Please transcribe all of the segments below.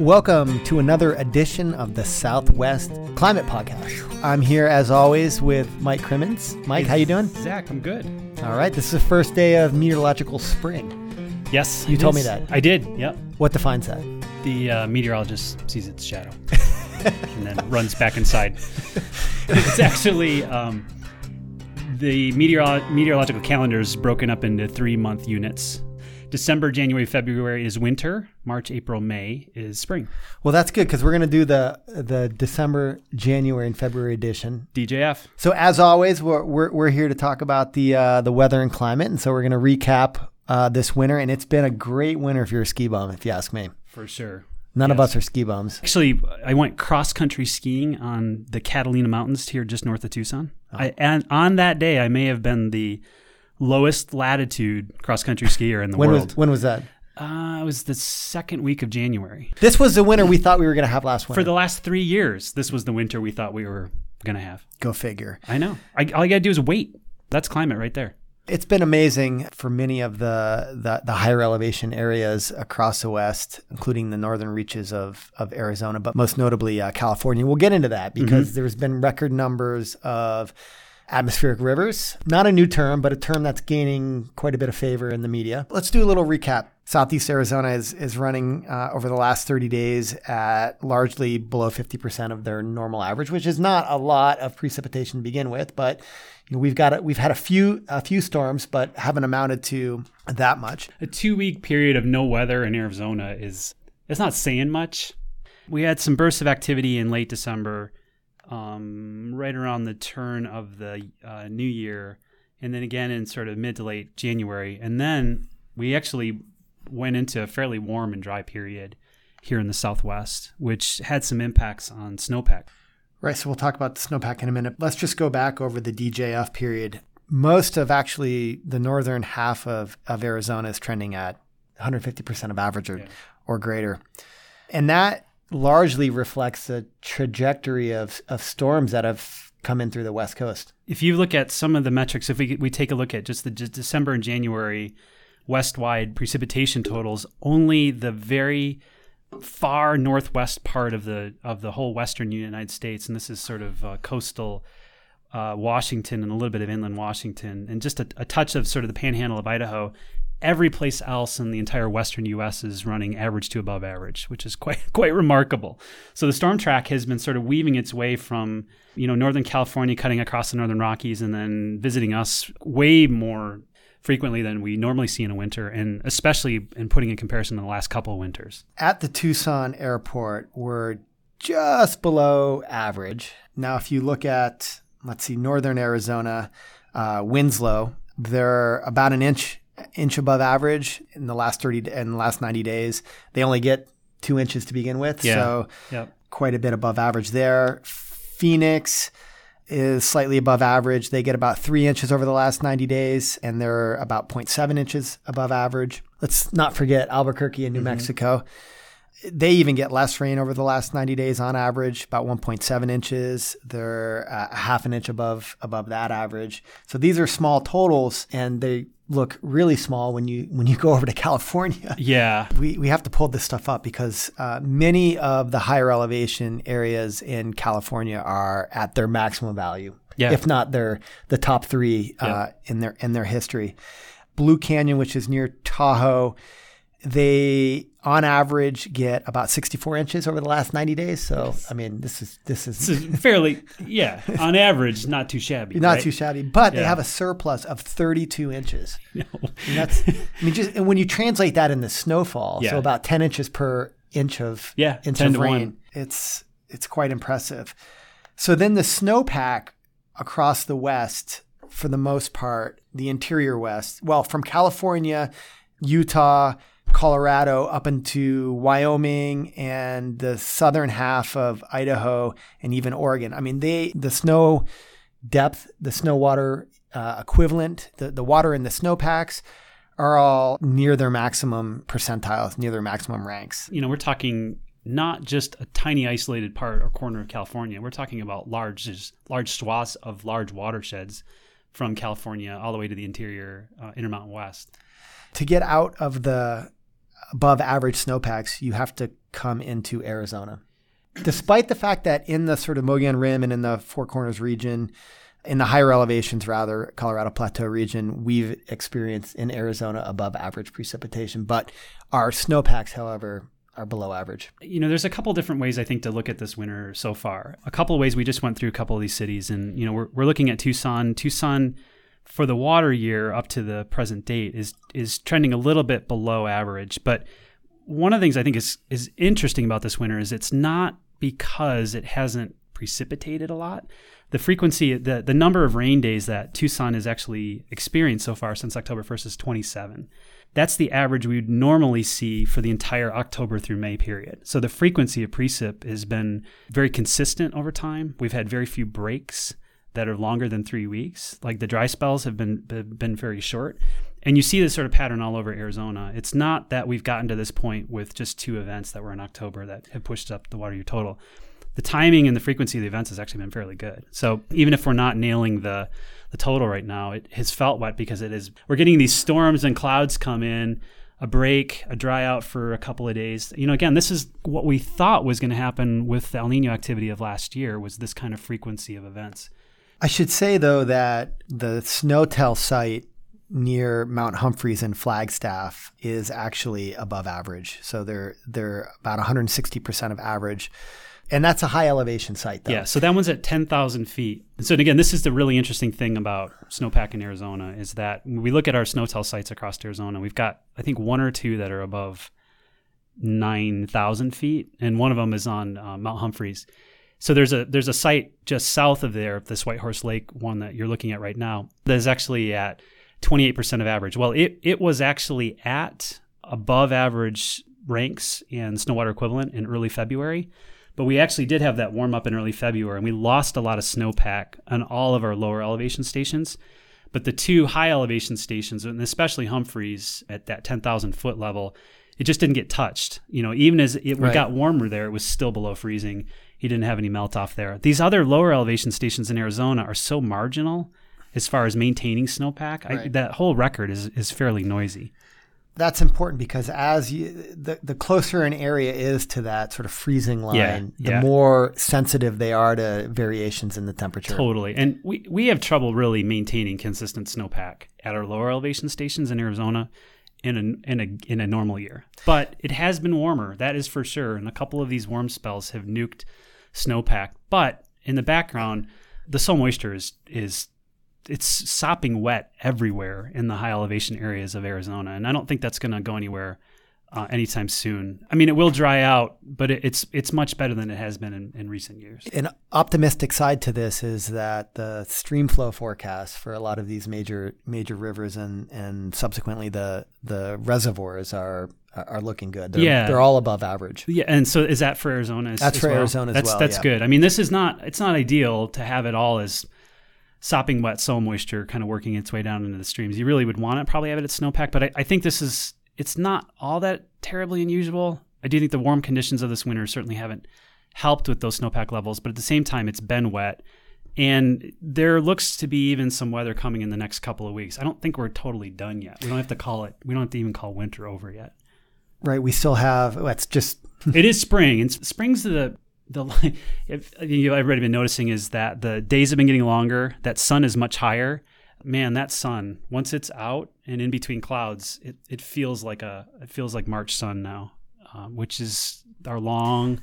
Welcome to another edition of the Southwest Climate Podcast. I'm here as always with Mike Crimmins. Mike, how you doing? Zach, I'm good. All right, this is the first day of meteorological spring. Yes, You told me that. I did. Yep. What defines that? The uh, meteorologist sees its shadow and then runs back inside. it's actually um, the meteoro- meteorological calendar is broken up into three month units. December, January, February is winter. March, April, May is spring. Well, that's good because we're going to do the the December, January, and February edition. DJF. So as always, we're we're, we're here to talk about the uh, the weather and climate, and so we're going to recap uh, this winter. And it's been a great winter if you're a ski bum, if you ask me. For sure. None of us are ski bums. Actually, I went cross country skiing on the Catalina Mountains here just north of Tucson. I, and on that day, I may have been the lowest latitude cross country skier in the When world. was when was that? uh, it was the second week of January. This was the winter we thought we were going to have last winter. For the last three years, this was the winter we thought we were going to have. Go figure. I know. I, all you got to do is wait. That's climate right there. It's been amazing for many of the, the, the higher elevation areas across the West, including the northern reaches of, of Arizona, but most notably uh, California. We'll get into that because there's been record numbers of atmospheric rivers. Not a new term, but a term that's gaining quite a bit of favor in the media. Let's do a little recap. Southeast Arizona is, is running uh, over the last 30 days at largely below 50% of their normal average, which is not a lot of precipitation to begin with, but you know, we've got a, we've had a few a few storms, but haven't amounted to that much. A two week period of no weather in Arizona is it's not saying much. We had some bursts of activity in late December, um, right around the turn of the uh, new year, and then again in sort of mid to late January, and then we actually went into a fairly warm and dry period here in the Southwest, which had some impacts on snowpack. Right. So we'll talk about the snowpack in a minute. Let's just go back over the DJF period. Most of actually the northern half of, of Arizona is trending at 150% of average or, Yeah. or greater. And that largely reflects the trajectory of, of storms that have come in through the West Coast. if you look at some of the metrics, if we we take a look at just the just December and January west-wide precipitation totals, only the very far northwest part of the of the whole western United States, and this is sort of uh, coastal uh, Washington and a little bit of inland Washington, and just a, a touch of sort of the panhandle of Idaho. Every place else in the entire western U.S. is running average to above average, which is quite quite remarkable. So the storm track has been sort of weaving its way from you know northern California, cutting across the northern Rockies, and then visiting us way more frequently than we normally see in a winter, and especially in putting in comparison to the last couple of winters. At the Tucson airport, we're just below average. Now, if you look at, let's see, northern Arizona, uh, Winslow, they're about an inch inch above average in the last 30 in the last 90 days. They only get two inches to begin with, Yeah. so Yep. quite a bit above average there. Phoenix is slightly above average. They get about three inches over the last 90 days, and they're about 0.7 inches above average. Let's not forget Albuquerque and New mm-hmm. Mexico. They even get less rain over the last 90 days on average, about 1.7 inches. They're uh, a half an inch above above that average. So these are small totals, and they look really small when you when you go over to California Yeah. we, we have to pull this stuff up because uh, many of the higher elevation areas in California are at their maximum value, Yeah. if not their the top three uh, in their in their history. Blue Canyon, which is near Tahoe, they on average get about 64 inches over the last 90 days. So I mean, this is this is This is fairly, yeah, on average, not too shabby. not right? too shabby, but they have a surplus of 32 inches. No. And that's, I mean, just and when you translate that into snowfall, so about ten inches per inch of Yeah, inch 10 of rain, one. it's it's quite impressive. So then the snowpack across the west, for the most part, the interior west, well, from California, Utah, Colorado, up into Wyoming and the southern half of Idaho and even Oregon. I mean, they the snow depth, the snow water uh, equivalent, the, the water in the snowpacks are all near their maximum percentiles, near their maximum ranks. You know, we're talking not just a tiny isolated part or corner of California. We're talking about large, large swaths of large watersheds from California all the way to the interior uh, Intermountain West. To get out of the above average snowpacks, you have to come into Arizona. Despite the fact that in the sort of Mogollon Rim and in the Four Corners region, in the higher elevations, rather, Colorado Plateau region, we've experienced in Arizona above average precipitation. But our snowpacks, however, are below average. You know, there's a couple different ways I think to look at this winter so far. A couple of ways we just went through a couple of these cities, and you know, we're we're looking at Tucson. Tucson for the water year up to the present date is is trending a little bit below average. But one of the things I think is is interesting about this winter is it's not because it hasn't precipitated a lot. The frequency, the the number of rain days that Tucson has actually experienced so far since October 1st is 27. That's the average we would normally see for the entire October through May period. So the frequency of precip has been very consistent over time. We've had very few breaks that are longer than three weeks. Like the dry spells have been been very short, and you see this sort of pattern all over Arizona. It's not that we've gotten to this point with just two events that were in October that have pushed up the water year total. The timing and the frequency of the events has actually been fairly good. So even if we're not nailing the the total right now, it has felt wet because it is. We're getting these storms and clouds come in, a break, a dry out for a couple of days. You know, again, this is what we thought was going to happen with the El Nino activity of last year was this kind of frequency of events. I should say though that the SNOTEL site near Mount Humphreys and Flagstaff is actually above average. So they're they're about 160% of average. And that's a high elevation site, though. Yeah, so that one's at 10,000 feet. So again, this is the really interesting thing about snowpack in Arizona is that when we look at our SNOTEL sites across Arizona, we've got, I think, one or two that are above 9,000 feet, and one of them is on uh, Mount Humphreys. So there's a there's a site just south of there, this White Horse Lake one that you're looking at right now, that is actually at 28% of average. Well, it it was actually at above average ranks in snow water equivalent in early February. But we actually did have that warm up in early February, and we lost a lot of snowpack on all of our lower elevation stations. But the two high elevation stations, and especially Humphreys at that 10,000 foot level, it just didn't get touched. You know, even as it right. got warmer there, it was still below freezing. He didn't have any melt off there. These other lower elevation stations in Arizona are so marginal as far as maintaining snowpack. Right. I, that whole record is is fairly noisy that's important because as you, the the closer an area is to that sort of freezing line, yeah, the yeah. more sensitive they are to variations in the temperature. Totally, and we we have trouble really maintaining consistent snowpack at our lower elevation stations in Arizona in a in a in a normal year. But it has been warmer, that is for sure, and a couple of these warm spells have nuked snowpack. But in the background, the soil moisture is is it's sopping wet everywhere in the high elevation areas of Arizona, and I don't think that's going to go anywhere uh, anytime soon. I mean, it will dry out, but it, it's it's much better than it has been in, in recent years. An optimistic side to this is that the stream flow forecast for a lot of these major major rivers and and subsequently the the reservoirs are are looking good. They're, yeah, they're all above average. Yeah, and so is that for Arizona? As, that's as for well? Arizona as that's, well. That's yeah. good. I mean, this is not it's not ideal to have it all as sopping wet soil moisture kind of working its way down into the streams. You really would want to probably have it at snowpack, but I, I think this is it's not all that terribly unusual. I do think the warm conditions of this winter certainly haven't helped with those snowpack levels, but at the same time, it's been wet. And there looks to be even some weather coming in the next couple of weeks. I don't think we're totally done yet. We don't have to call it, we don't have to even call winter over yet. Right. We still have, that's just. it is spring, and spring's the the if you have already been noticing is that the days have been getting longer. That sun is much higher. Man, that sun once it's out and in between clouds, it, it feels like a it feels like March sun now, uh, which is our long,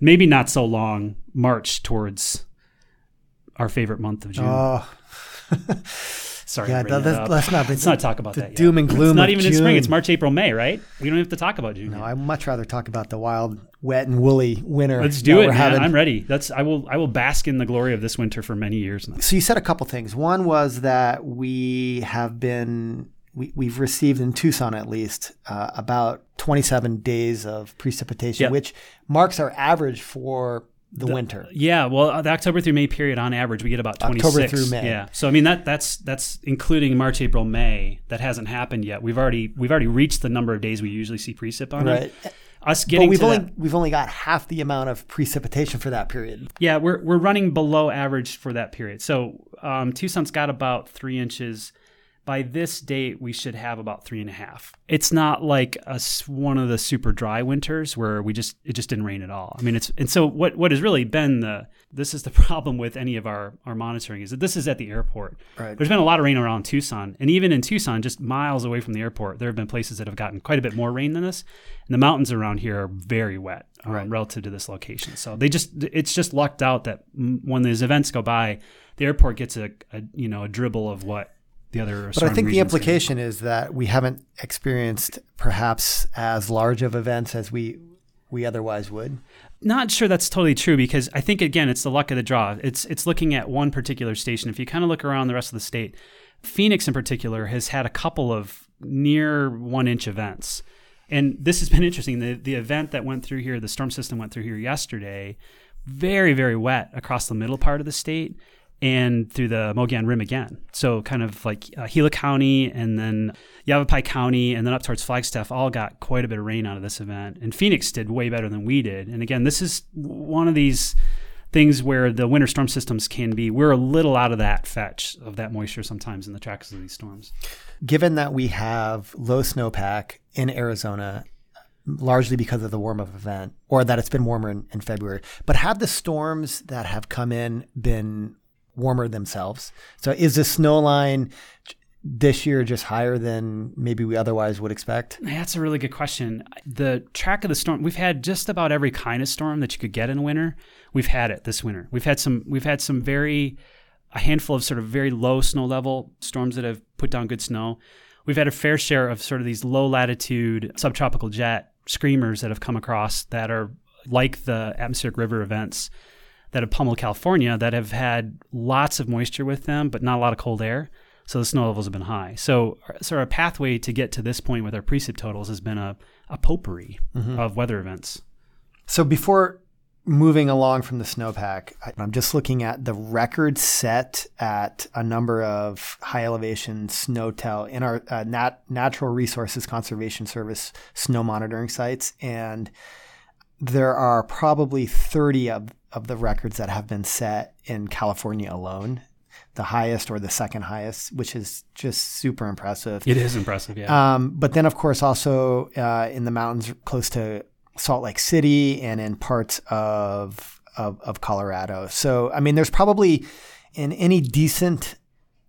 maybe not so long march towards our favorite month of June. Oh. Sorry, yeah, that, that's, let's not. Let's not talk about the that. Doom and gloom. It's not even June. in spring. It's March, April, May, right? We don't have to talk about June. No, yet. I'd much rather talk about the wild, wet, and woolly winter. Let's do it, man. I'm ready. That's I will. I will bask in the glory of this winter for many years now. So you said a couple things. One was that we have been we, we've received in Tucson at least uh, about 27 days of precipitation, Yep. which marks our average for the, The- winter. Yeah, well, the October through May period, on average, we get about twenty six. October through May. Yeah, so I mean that that's that's including March, April, May. That hasn't happened yet. We've already we've already reached the number of days we usually see precip on Right. it. Us getting But we've only that, we've only got half the amount of precipitation for that period. yeah, we're we're running below average for that period. So um, Tucson's got about three inches. By this date we should have about three and a half. It's not like a, one of the super dry winters where we just it just didn't rain at all. I mean, it's and so what what has really been the this is the problem with any of our our monitoring is that this is at the airport. Right. There's been a lot of rain around Tucson, and even in Tucson, just miles away from the airport, there have been places that have gotten quite a bit more rain than this. And the mountains around here are very wet um, Right. relative to this location. So they just it's just lucked out that when these events go by, the airport gets a, a you know a dribble of what the other. But I think the implication is that we haven't experienced perhaps as large of events as we we otherwise would. not sure that's totally true because I think again it's the luck of the draw. It's it's looking at one particular station. If you kind of look around the rest of the state, Phoenix in particular has had a couple of near one inch events. And this has been interesting. The the event that went through here, the storm system went through here yesterday, very, very wet across the middle part of the state and through the Mogollon Rim again. So kind of like uh, Gila County and then Yavapai County and then up towards Flagstaff all got quite a bit of rain out of this event. And Phoenix did way better than we did. And again, this is one of these things where the winter storm systems can be we're a little out of that fetch of that moisture sometimes in the tracks of these storms. Given that we have low snowpack in Arizona, largely because of the warm up event, or that it's been warmer in, in February, but have the storms that have come in been warmer themselves? So is the snow line this year just higher than maybe we otherwise would expect? That's a really good question. The track of the storm, we've had just about every kind of storm that you could get in winter. We've had it this winter. We've had some we've had some very a handful of sort of very low snow level storms that have put down good snow. We've had a fair share of sort of these low latitude subtropical jet screamers that have come across that are like the atmospheric river events that have pummeled California that have had lots of moisture with them, but not a lot of cold air. So the snow levels have been high. So, so our pathway to get to this point with our precip totals has been a, a potpourri of weather events. So before moving along from the snowpack, I'm just looking at the record set at a number of high elevation SNOTEL in our uh, nat- Natural Resources Conservation Service snow monitoring sites, and there are probably 30 of, of the records that have been set in California alone. The highest or the second highest, which is just super impressive. It is impressive, yeah. Um, but then, of course, also uh, in the mountains close to Salt Lake City and in parts of, of of Colorado. So, I mean, there's probably in any decent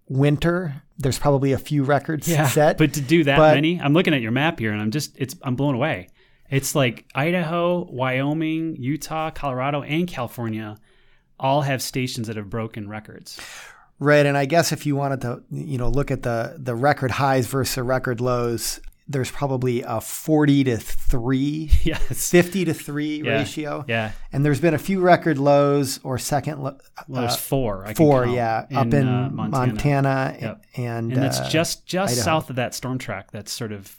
winter, there's probably a few records yeah, set. but to do that many, I'm looking at your map here, and I'm just it's I'm blown away. It's like Idaho, Wyoming, Utah, Colorado, and California all have stations that have broken records. Right, and I guess if you wanted to, you know, look at the the record highs versus the record lows, there's probably a 40 to 3, Yes. 50 to 3 Yeah. ratio. Yeah. And there's been a few record lows or second lo- Well, there's uh, four. I four, yeah, up in uh, Montana, Yep. and and that's uh, just just Idaho. south of that storm track that's sort of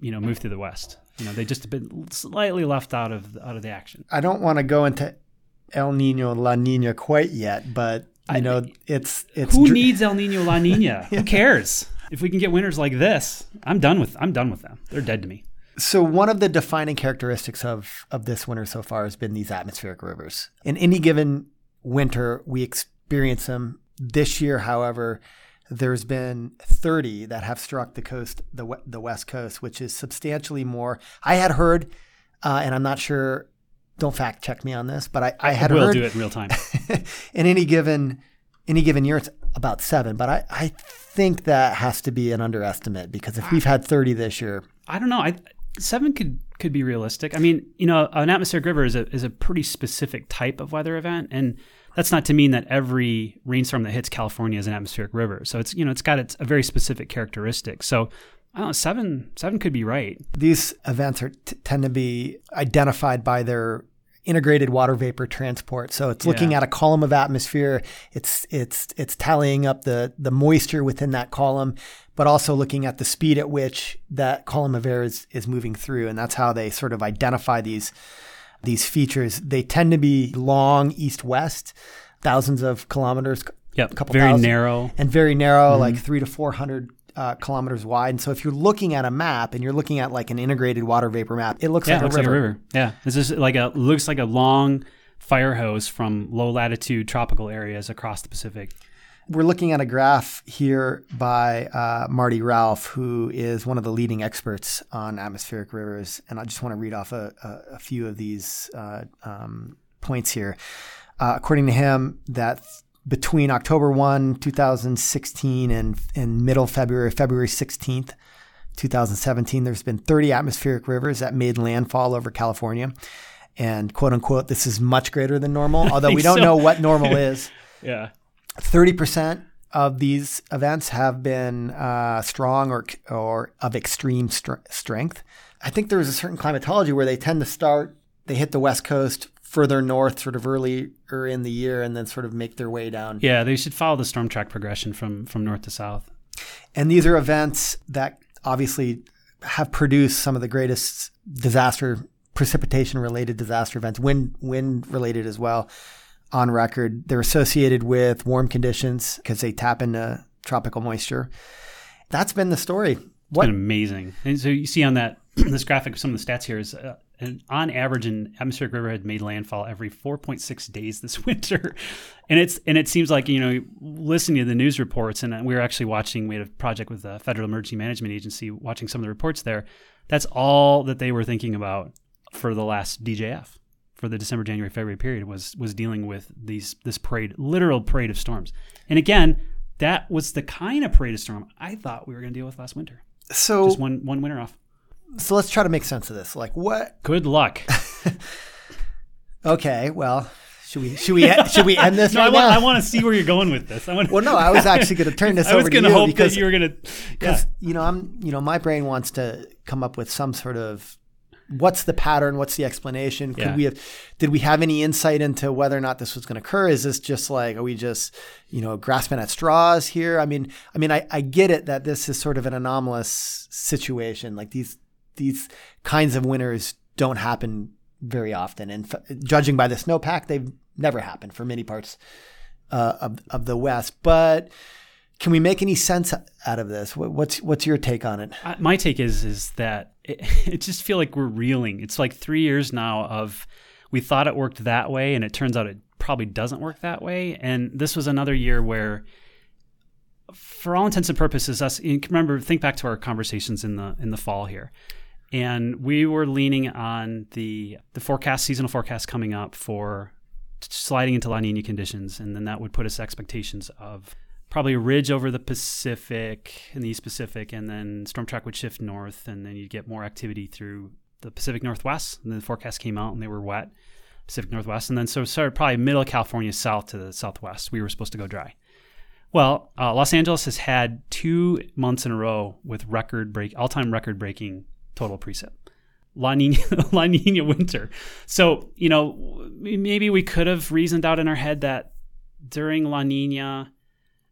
you know moved through the west. You know, they just have been slightly left out of out of the action. I don't want to go into El Nino La Nina quite yet, but you I- know, it's it's Who dr- needs El Nino La Nina? Who cares? If we can get winters like this, I'm done with I'm done with them. They're dead to me. So one of the defining characteristics of of this winter so far has been these atmospheric rivers. In any given winter, we experience them. This year, however, there's been 30 that have struck the coast, the the west coast, which is substantially more. I had heard, uh, and I'm not sure. Don't fact check me on this, but I, I had we'll heard do it in real time. in any given any given year it's about seven but I, I think that has to be an underestimate because if we've had 30 this year I don't know. I seven could could be realistic. I mean, you know, an atmospheric river is a is a pretty specific type of weather event, and that's not to mean that every rainstorm that hits California is an atmospheric river. So it's you know it's got its a very specific characteristic. So I don't know, seven seven could be right. these events are t- tend to be identified by their integrated water vapor transport so it's looking Yeah. at a column of atmosphere it's it's it's tallying up the the moisture within that column but also looking at the speed at which that column of air is, is moving through and that's how they sort of identify these these features they tend to be long east west thousands of kilometers Yep, a couple very thousand. narrow. and very narrow, like three to four hundred uh, kilometers wide. And so, if you're looking at a map and you're looking at like an integrated water vapor map, it looks Yeah, like, it looks a like a river. river. Yeah, this is like a looks like a long fire hose from low latitude tropical areas across the Pacific. We're looking at a graph here by uh, Marty Ralph, who is one of the leading experts on atmospheric rivers. And I just want to read off a, a, a few of these uh, um, points here. Uh, according to him, that between October 1, 2016 and, and middle February, February 16th, 2017, there's been 30 atmospheric rivers that made landfall over California. And quote unquote, this is much greater than normal, although we don't so. know what normal is. yeah. 30% of these events have been uh, strong or, or of extreme str- strength. I think there is a certain climatology where they tend to start, they hit the West Coast further north, sort of earlier in the year, and then sort of make their way down. Yeah, they should follow the storm track progression from, from north to south. And these are events that obviously have produced some of the greatest disaster precipitation related disaster events, wind wind related as well on record. They're associated with warm conditions because they tap into tropical moisture. That's been the story. What it's been amazing. And so you see on that this graphic, of some of the stats here is uh, on average, an atmospheric river had made landfall every 4.6 days this winter, and it's and it seems like you know listening to the news reports, and we were actually watching. We had a project with the Federal Emergency Management Agency, watching some of the reports there. That's all that they were thinking about for the last DJF for the December, January, February period was was dealing with these this parade, literal parade of storms. And again, that was the kind of parade of storm I thought we were going to deal with last winter. So just one one winter off. So let's try to make sense of this. Like what? Good luck. okay, well, should we should we should we end this? no, right I want now? I want to see where you're going with this. I want. Well, no, I was actually going to turn this I was over to hope because that you were going to. because you know I'm you know my brain wants to come up with some sort of what's the pattern? What's the explanation? Could Yeah. we have, did we have any insight into whether or not this was going to occur? Is this just like, are we just, you know, grasping at straws here? I mean, I mean, I, I get it that this is sort of an anomalous situation. Like these, these kinds of winters don't happen very often. And f- judging by the snowpack, they've never happened for many parts uh, of, of the West. But can we make any sense out of this? What's, what's your take on it? My take is is that it, it just feel like we're reeling. It's like three years now of we thought it worked that way, and it turns out it probably doesn't work that way. And this was another year where, for all intents and purposes, us remember think back to our conversations in the in the fall here, and we were leaning on the the forecast seasonal forecast coming up for sliding into La Nina conditions, and then that would put us expectations of probably a ridge over the Pacific in the East Pacific, and then storm track would shift north, and then you'd get more activity through the Pacific Northwest. And then the forecast came out, and they were wet, Pacific Northwest, and then so started probably middle of California south to the southwest. We were supposed to go dry. Well, uh, Los Angeles has had two months in a row with record break, all time record breaking total precip. La Nina, La Nina winter. So, you know, maybe we could have reasoned out in our head that during La Nina,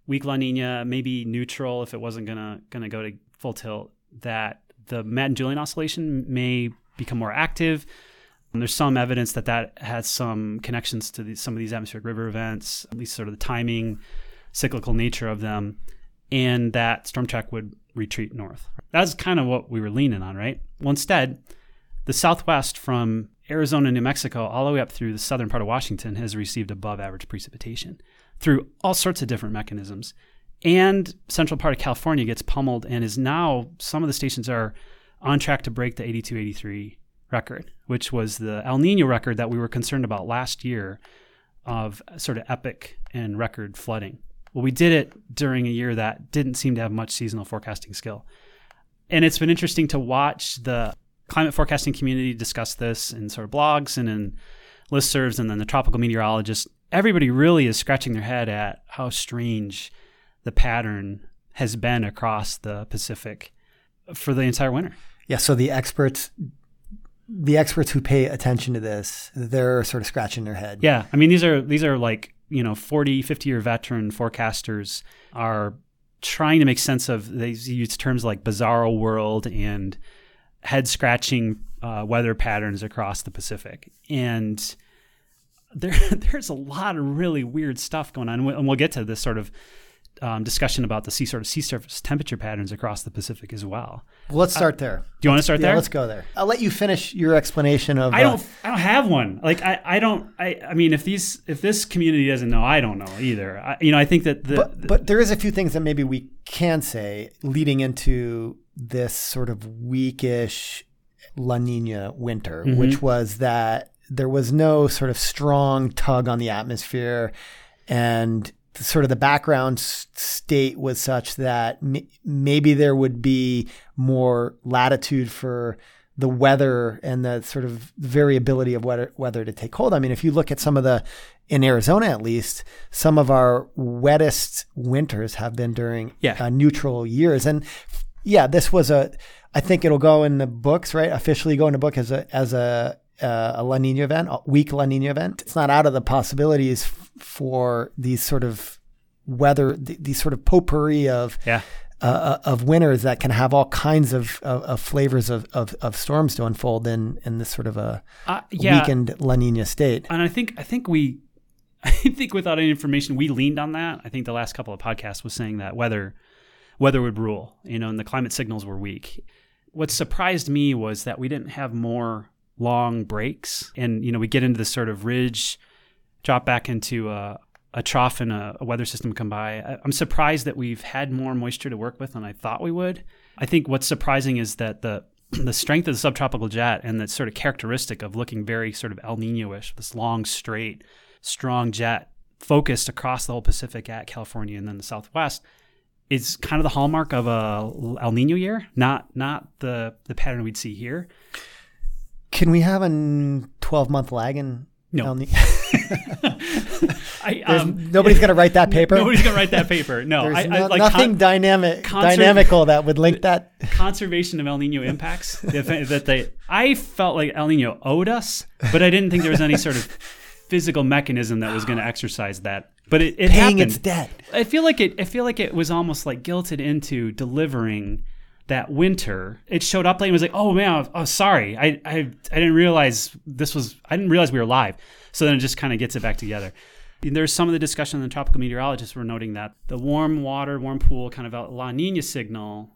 weak La Nina, maybe neutral if it wasn't gonna gonna go to full tilt, that the Madden Julian oscillation may become more active. And there's some evidence that that has some connections to the, some of these atmospheric river events, at least sort of the timing, cyclical nature of them, and that storm track would retreat north. That's kind of what we were leaning on, right? Well, instead, the southwest from Arizona, New Mexico, all the way up through the southern part of Washington has received above average precipitation through all sorts of different mechanisms. And central part of California gets pummeled and is now, some of the stations are on track to break the 82 83 record, which was the El Nino record that we were concerned about last year of sort of epic and record flooding. Well, we did it during a year that didn't seem to have much seasonal forecasting skill. And it's been interesting to watch the climate forecasting community discuss this in sort of blogs and in listservs, and then the tropical meteorologists. Everybody really is scratching their head at how strange the pattern has been across the Pacific for the entire winter. Yeah. So the experts, the experts who pay attention to this, they're sort of scratching their head. Yeah. I mean, these are these are like, you know, 40, 50 year veteran forecasters are trying to make sense of they use terms like bizarro world and head scratching uh, weather patterns across the Pacific. And there there's a lot of really weird stuff going on. And we'll get to this sort of um, discussion about the sea sort of sea surface temperature patterns across the Pacific as well. well let's start there. Do you want to start Yeah, there? let's go there. I'll let you finish your explanation of. I uh, don't. I don't have one. Like I. I don't. I. I mean, if these. If this community doesn't know, I don't know either. I, you know, I think that the. but, but there is a few things that maybe we can say leading into this sort of weakish La Nina winter, Mm-hmm. which was that there was no sort of strong tug on the atmosphere, and the, sort of the background state was such that m- maybe there would be more latitude for the weather and the sort of variability of weather, weather to take hold. I mean, if you look at some of the, in Arizona at least, some of our wettest winters have been during Yeah. uh, neutral years. And yeah, this was a, I think it'll go in the books, right? Officially go in the book as a, as a, uh, a La Nina event, a weak La Nina event. It's not out of the possibilities f- for these sort of weather, th- these sort of potpourri of, yeah. uh, of winters that can have all kinds of, of, of flavors of, of, of storms to unfold in, in this sort of a Uh, yeah. weakened La Nina state. and I think I think we I think without any information we leaned on that. I think the last couple of podcasts was saying that weather weather would rule, you know, and the climate signals were weak. What surprised me was that we didn't have more long breaks and you know, we get into this sort of ridge drop back into a, a trough and a, a weather system come by. I, I'm surprised that we've had more moisture to work with than I thought we would. I think what's surprising is that the the strength of the subtropical jet and that sort of characteristic of looking very sort of El Nino-ish, this long, straight, strong jet focused across the whole Pacific at California and then the Southwest is kind of the hallmark of a El Nino year, not not the the pattern we'd see here. Can we have a 12 month lag in No. El Ni- I, um, nobody's going to write that paper. Nobody's gonna write that paper. No, There's I, I, like nothing con- dynamic, conser- dynamical that would link that. conservation of El Nino impacts. that they, I felt like El Nino owed us, but I didn't think there was any sort of physical mechanism that was going to exercise that. But it, it Paying happened. its debt. I feel like it. I feel like it was almost like guilted into delivering that winter. It showed up late and was like, "Oh man, oh sorry, I I, I didn't realize this was. I didn't realize we were live." So then it just kind of gets it back together. There's some of the discussion. The tropical meteorologists were noting that the warm water, warm pool, kind of La Nina signal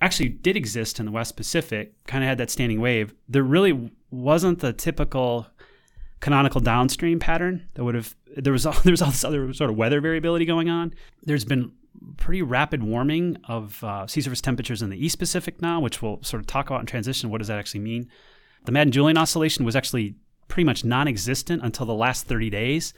actually did exist in the West Pacific. Kind of had that standing wave. There really wasn't the typical canonical downstream pattern that would have there was all, there was all this other sort of weather variability going on. There's been pretty rapid warming of uh, sea surface temperatures in the East Pacific now, which we'll sort of talk about in transition. What does that actually mean? The Madden Julian oscillation was actually pretty much non-existent until the last 30 days.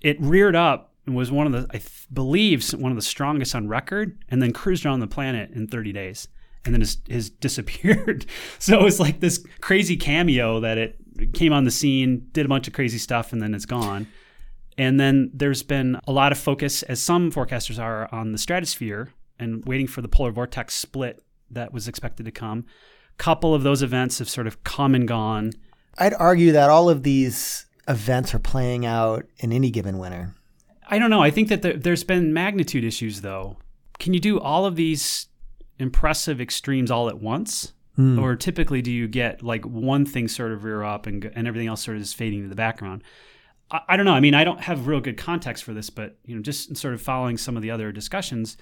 It reared up and was one of the I th- believe one of the strongest on record, and then cruised around the planet in 30 days, and then has, has disappeared. so it was like this crazy cameo that it came on the scene, did a bunch of crazy stuff, and then it's gone. And then there's been a lot of focus, as some forecasters are, on the stratosphere and waiting for the polar vortex split that was expected to come. A Couple of those events have sort of come and gone. I'd argue that all of these events are playing out in any given winter. I don't know. I think that there, there's been magnitude issues, though. Can you do all of these impressive extremes all at once? Hmm. Or typically, do you get like one thing sort of rear up and, and everything else sort of is fading to the background? I, I don't know. I mean, I don't have real good context for this, but you know, just sort of following some of the other discussions,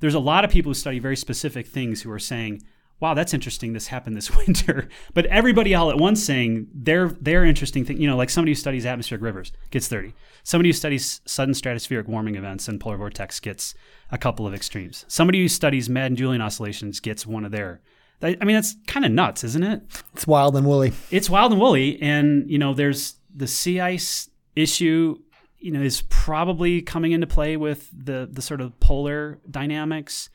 there's a lot of people who study very specific things who are saying, "Wow, that's interesting. This happened this winter." But everybody all at once saying their their interesting thing. You know, like somebody who studies atmospheric rivers gets 30. Somebody who studies sudden stratospheric warming events and polar vortex gets a couple of extremes. Somebody who studies Madden Julian oscillations gets one of their. I I mean, that's kind of nuts, isn't it? It's wild and woolly. it's wild and woolly and you know there's the sea ice issue you know is probably coming into play with the the sort of polar dynamics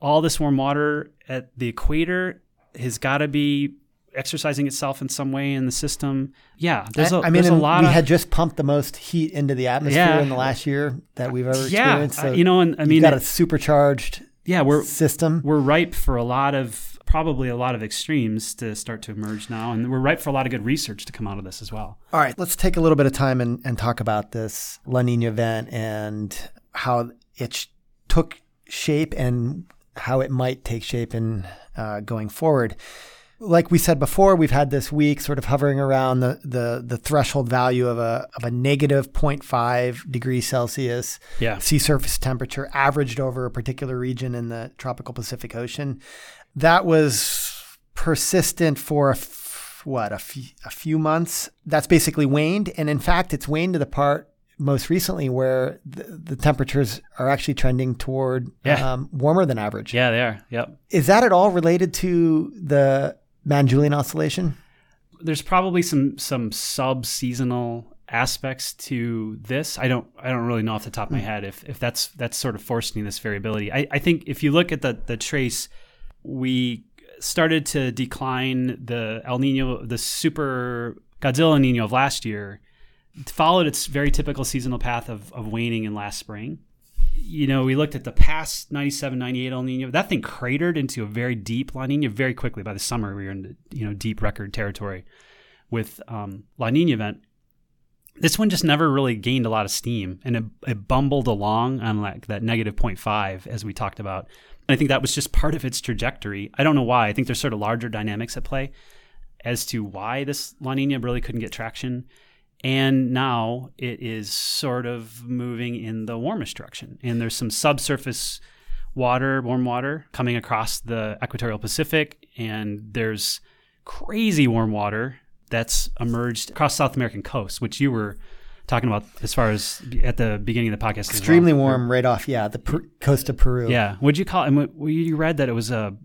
all this warm water at the equator has got to be exercising itself in some way in the system yeah there's a I, mean, there's a lot we of had just pumped the most heat into the atmosphere Yeah. in the last year that we've ever yeah experienced. So uh, you know and i mean got a supercharged yeah we're system. we're ripe for a lot of probably a lot of extremes to start to emerge now and we're ripe for a lot of good research to come out of this as well All right, let's take a little bit of time and, and talk about this La Nina event and how it sh- took shape and how it might take shape in uh, going forward. like we said before, we've had this week sort of hovering around the the, the threshold value of a of a negative 0.5 degrees Celsius Yeah. sea surface temperature averaged over a particular region in the tropical Pacific Ocean. That was persistent for a f- what a few, a few months. That's basically waned, and in fact, it's waned to the part most recently where the, the temperatures are actually trending toward Yeah. um, warmer than average. Yeah, they are. Yep. Is that at all related to the Madden Julian Oscillation? There's probably some some sub seasonal aspects to this. I don't I don't really know off the top of my head if, if that's that's sort of forcing this variability. I, I think if you look at the the trace, we started to decline the El Nino, the super Godzilla Nino of last year, followed its very typical seasonal path of, of waning in last spring. You know, we looked at the past 97, 98 El Nino. That thing cratered into a very deep La Nina very quickly. By the summer, we were in you know deep record territory with um, La Nina event. This one just never really gained a lot of steam, and it, it bumbled along on like that negative 0.5 as we talked about. And I think that was just part of its trajectory. I don't know why. I think there's sort of larger dynamics at play as to why this La Nina really couldn't get traction. And now it is sort of moving in the warmest direction. And there's some subsurface water, warm water, coming across the equatorial Pacific. And there's crazy warm water that's emerged across South American coast, which you were talking about as far as at the beginning of the podcast. as well. Extremely warm right off, yeah, the per- coast of Peru. Yeah. Would you call it? And you read that it was a.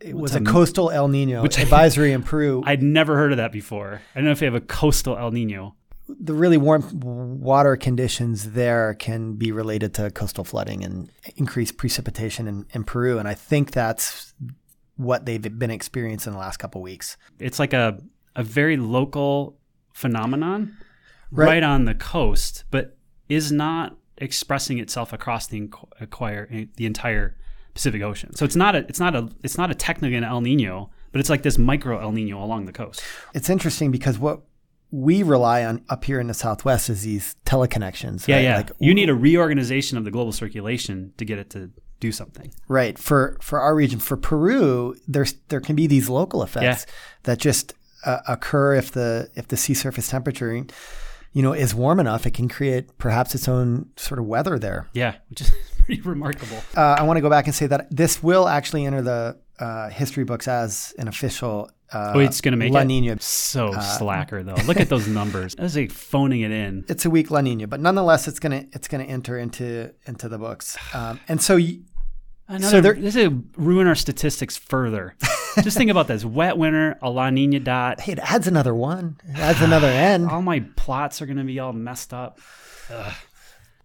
It was a coastal El Nino Which- advisory in Peru. I'd never heard of that before. I don't know if they have a coastal El Nino. the really warm water conditions there can be related to coastal flooding and increased precipitation in, in Peru. And I think that's what they've been experiencing the last couple weeks. It's like a a very local phenomenon, Right. right, on the coast, but is not expressing itself across the acquire the entire Pacific Ocean. So it's not a it's not a it's not a technically an El Nino, but it's like this micro El Nino along the coast. It's interesting because what we rely on up here in the Southwest is these teleconnections. Yeah, right? yeah. Like, you need a reorganization of the global circulation to get it to do something. Right. For for our region, for Peru, there's there can be these local effects that just uh, occur if the if the sea surface temperature, you know, is warm enough. It can create perhaps its own sort of weather there. Yeah, which is pretty remarkable. Uh, I want to go back and say that this will actually enter the uh, history books as an official. Uh, Oh, it's going to make La Nina. so slacker though. Look at those numbers. That's like phoning it in. It's a weak La Nina, but nonetheless, it's gonna it's gonna enter into into the books. Um, and so y- Another, there- this is ruin our statistics further. Just think about this: wet winter, a La Nina dot. hey, it adds another one. It adds another N. All my plots are going to be all messed up.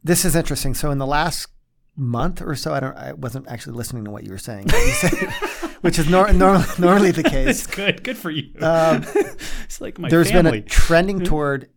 This is interesting. So in the last month or so, I don't, I wasn't actually listening to what you were saying, You said- which is nor- normal, normally the It's case. good. Good for you. Um, it's like my There's family. been a trending toward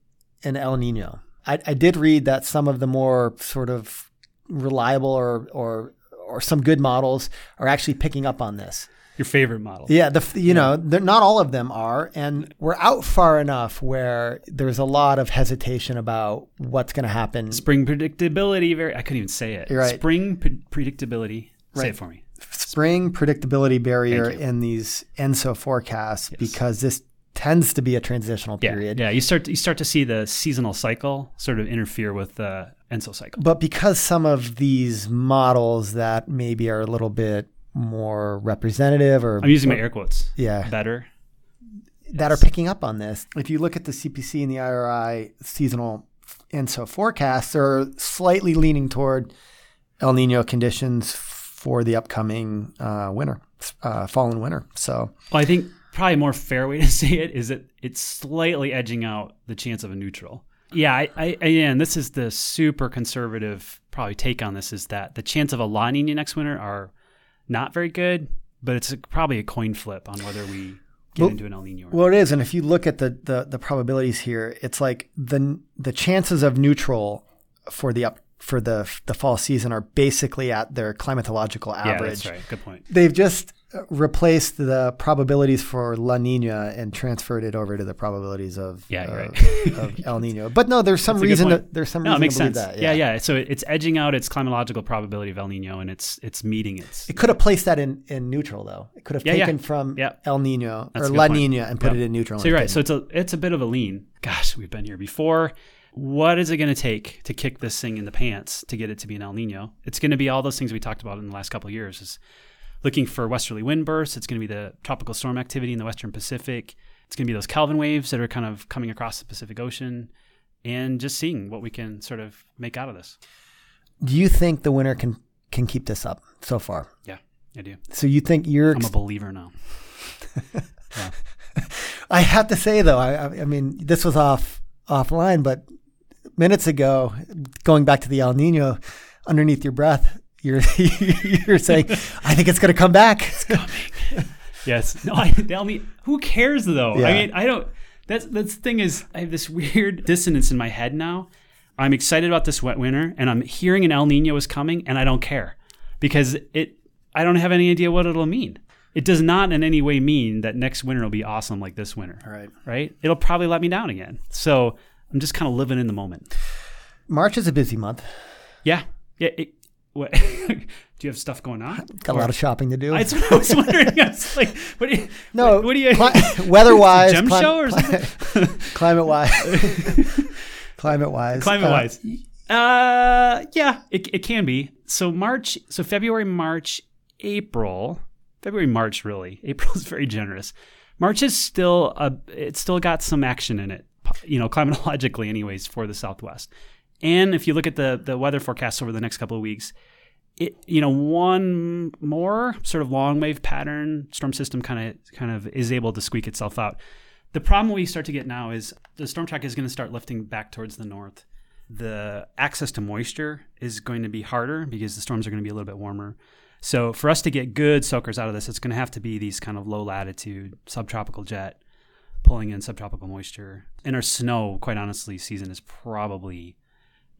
an El Nino. I, I did read that some of the more sort of reliable or or or some good models are actually picking up on this. Your favorite model. Yeah, the f- you know, they're, not all of them are, and we're out far enough where there's a lot of hesitation about what's going to happen. Spring predictability. Very. I couldn't even say it. You're right. Spring pre- predictability. Say it for me. spring predictability barrier in these ENSO forecasts because this tends to be a transitional Yeah. period. Yeah. You start. You start to see the seasonal cycle sort of interfere with the ENSO cycle. But because some of these models that maybe are a little bit more representative or I'm using my air quotes. yeah Better. that are picking up on this. If you look at the CPC and the IRI seasonal ENSO forecasts, they're slightly leaning toward El Nino conditions for the upcoming uh, winter, uh, fall and winter. So Well, I think probably a more fair way to say it is that it's slightly edging out the chance of a neutral. Yeah, I, I again, this is the super conservative probably take on this is that the chance of a La Nina next winter are not very good, but it's a, probably a coin flip on whether we get Well- into an El Nino. Or Well, it is, and if you look at the, the the probabilities here, it's like the the chances of neutral for the up for the the fall season are basically at their climatological not. yeah, average. that's right. Good point. They've just replaced the probabilities for La Nina and transferred it over to the probabilities of Yeah, uh, right. of El Nino. But no, there's some That's a good reason that there's some No, reason it makes to sense. that. yeah. yeah, So it's edging out its climatological probability of El Nino, and it's it's meeting its. It could have placed that in, in neutral though. It could have Yeah, yeah. taken from Yeah. El Nino That's or La point. Nina and put Yeah. it in neutral. So you're right. So it's a it's a bit of a lean. Gosh, we've been here before. What is it going to take to kick this thing in the pants to get it to be an El Nino? It's going to be all those things we talked about in the last couple of years. Is looking for westerly wind bursts. It's going to be the tropical storm activity in the western Pacific. It's going to be those Kelvin waves that are kind of coming across the Pacific Ocean, and just seeing what we can sort of make out of this. Do you think the winter can can keep this up so far? Yeah, I do. So you think you're? I'm a believer now. I have to say though, I, I I mean, this was off offline, but minutes ago, going back to the El Nino, underneath your breath, you're you're saying, I think it's going to come back. Yes. No, I tell me who cares though? Yeah. I mean, I don't that's that's the thing is I have this weird dissonance in my head now. I'm excited about this wet winter and I'm hearing an El Nino is coming and I don't care because it I don't have any idea what it'll mean. It does not in any way mean that next winter will be awesome like this winter. Right. Right? It'll probably let me down again. So I'm just kind of living in the moment. March is a busy month. Yeah. Yeah. It, what, do you have stuff going on? Got a lot of shopping to do. That's what I was wondering. I was like, what do you, no, what, do you, cli- weather-wise, gem clim- show or something? climate-wise, climate-wise, Climate uh, wise. Uh, yeah, it, it can be. So March, so February, March, April, February, March, really. April is very generous. March is still a, it's still got some action in it, you know, climatologically, anyways, for the Southwest. And if you look at the the weather forecasts over the next couple of weeks, it you know one more sort of long wave pattern storm system kind of kind of is able to squeak itself out. The problem we start to get now is the storm track is going to start lifting back towards the north. The access to moisture is going to be harder because the storms are going to be a little bit warmer. So for us to get good soakers out of this, it's going to have to be these kind of low latitude subtropical jet pulling in subtropical moisture. And our snow, quite honestly, season is probably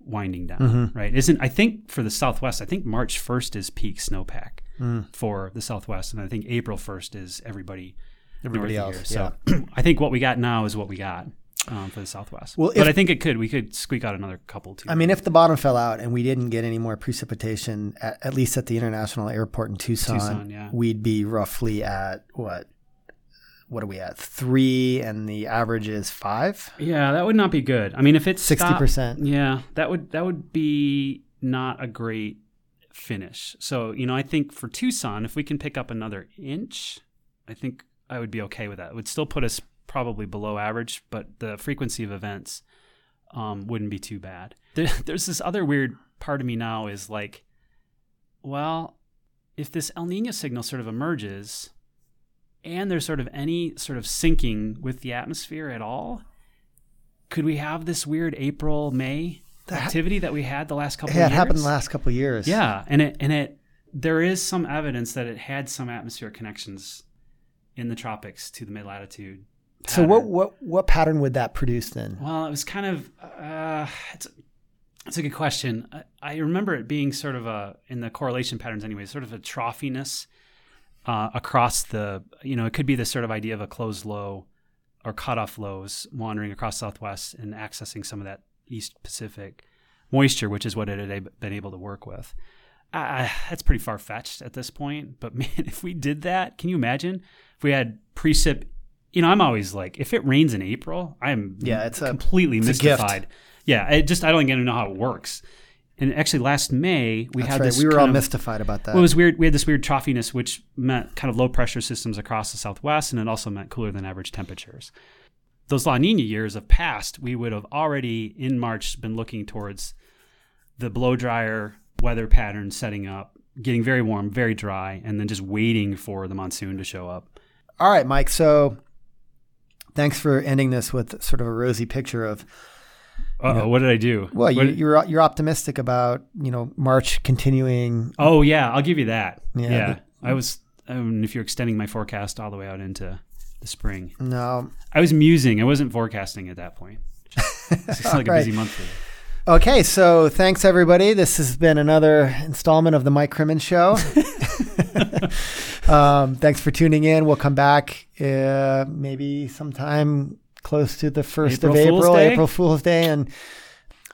winding down, Mm-hmm. right? Isn't I think for the Southwest, I think March first is peak snowpack Mm. for the Southwest, and I think April first is everybody Everybody else, here. So I think what we got now is what we got um, for the Southwest. Well, but I think it could we could squeak out another couple too. I mean, if the bottom fell out and we didn't get any more precipitation, at, at least at the international airport in Tucson, Tucson, yeah. we'd be roughly at what? What are we at? Three, and the average is five. yeah, that would not be good. I mean, if it's Sixty percent. Yeah, that would that would be not a great finish. So you know, I think for Tucson, if we can pick up another inch, I think I would be okay with that. It would still put us probably below average, but the frequency of events um, wouldn't be too bad. There, there's this other weird part of me now is like, well, if this El Nino signal sort of emerges, and there's sort of any sort of sinking with the atmosphere at all, could we have this weird April May That- activity that we had the last couple Yeah, of it years? happened the last couple of years. Yeah, and it and it there is some evidence that it had some atmospheric connections in the tropics to the mid latitude. So what what what pattern would that produce then? Well, it was kind of uh, it's it's a good question. I, I remember it being sort of a in the correlation patterns anyway, sort of a troughiness uh, across the you know it could be this sort of idea of a closed low or cutoff lows wandering across Southwest and accessing some of that East Pacific moisture, which is what it had been able to work with. Uh, that's pretty far fetched at this point, but man, if we did that, can you imagine if we had precip? You know, I'm always like, if it rains in April, I'm Yeah, it's completely it's a gift. mystified. Yeah, I just I don't even know how it works. And actually, last May we That's had right. this. We were all of- mystified about that. well, it was weird. We had this weird troughiness, which meant kind of low pressure systems across the southwest, and it also meant cooler than average temperatures. Those La Nina years have passed. We would have already in March been looking towards the blow dryer weather pattern setting up, getting very warm, very dry, and then just waiting for the monsoon to show up. All right, Mike. So thanks for ending this with sort of a rosy picture of Uh-oh, what did I do? well, you, What- you're you're optimistic about you know March continuing. oh yeah, I'll give you that. Yeah, Yeah, but- I was. Um, if you're extending my forecast all the way out into the spring, No, I was musing. I wasn't forecasting at that point. It's like a busy month for you. Okay, so thanks everybody. This has been another installment of the Mike Crimmins Show. um, thanks for tuning in. We'll come back uh, maybe sometime close to the first April of April? April Fool's Day, and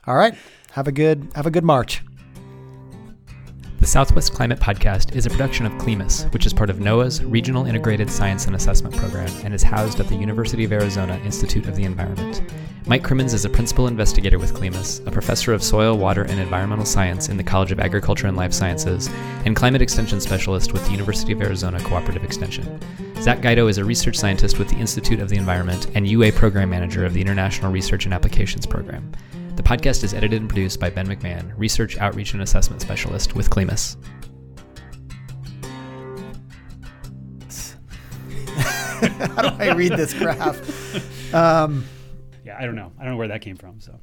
all right, have a good have a good March. The Southwest Climate Podcast is a production of CLIMAS, which is part of NOAA's Regional Integrated Science and Assessment Program and is housed at the University of Arizona Institute of the Environment. Mike Crimmins is a principal investigator with CLIMAS, a professor of soil, water, and environmental science in the College of Agriculture and Life Sciences, and climate extension specialist with the University of Arizona Cooperative Extension. Zach Guido is a research scientist with the Institute of the Environment and UA program manager of the International Research and Applications Program. The podcast is edited and produced by Ben McMahon, Research, Outreach, and Assessment Specialist with CLIMAS. How do I read this graph? Um, Yeah, I don't know. I don't know where that came from. So.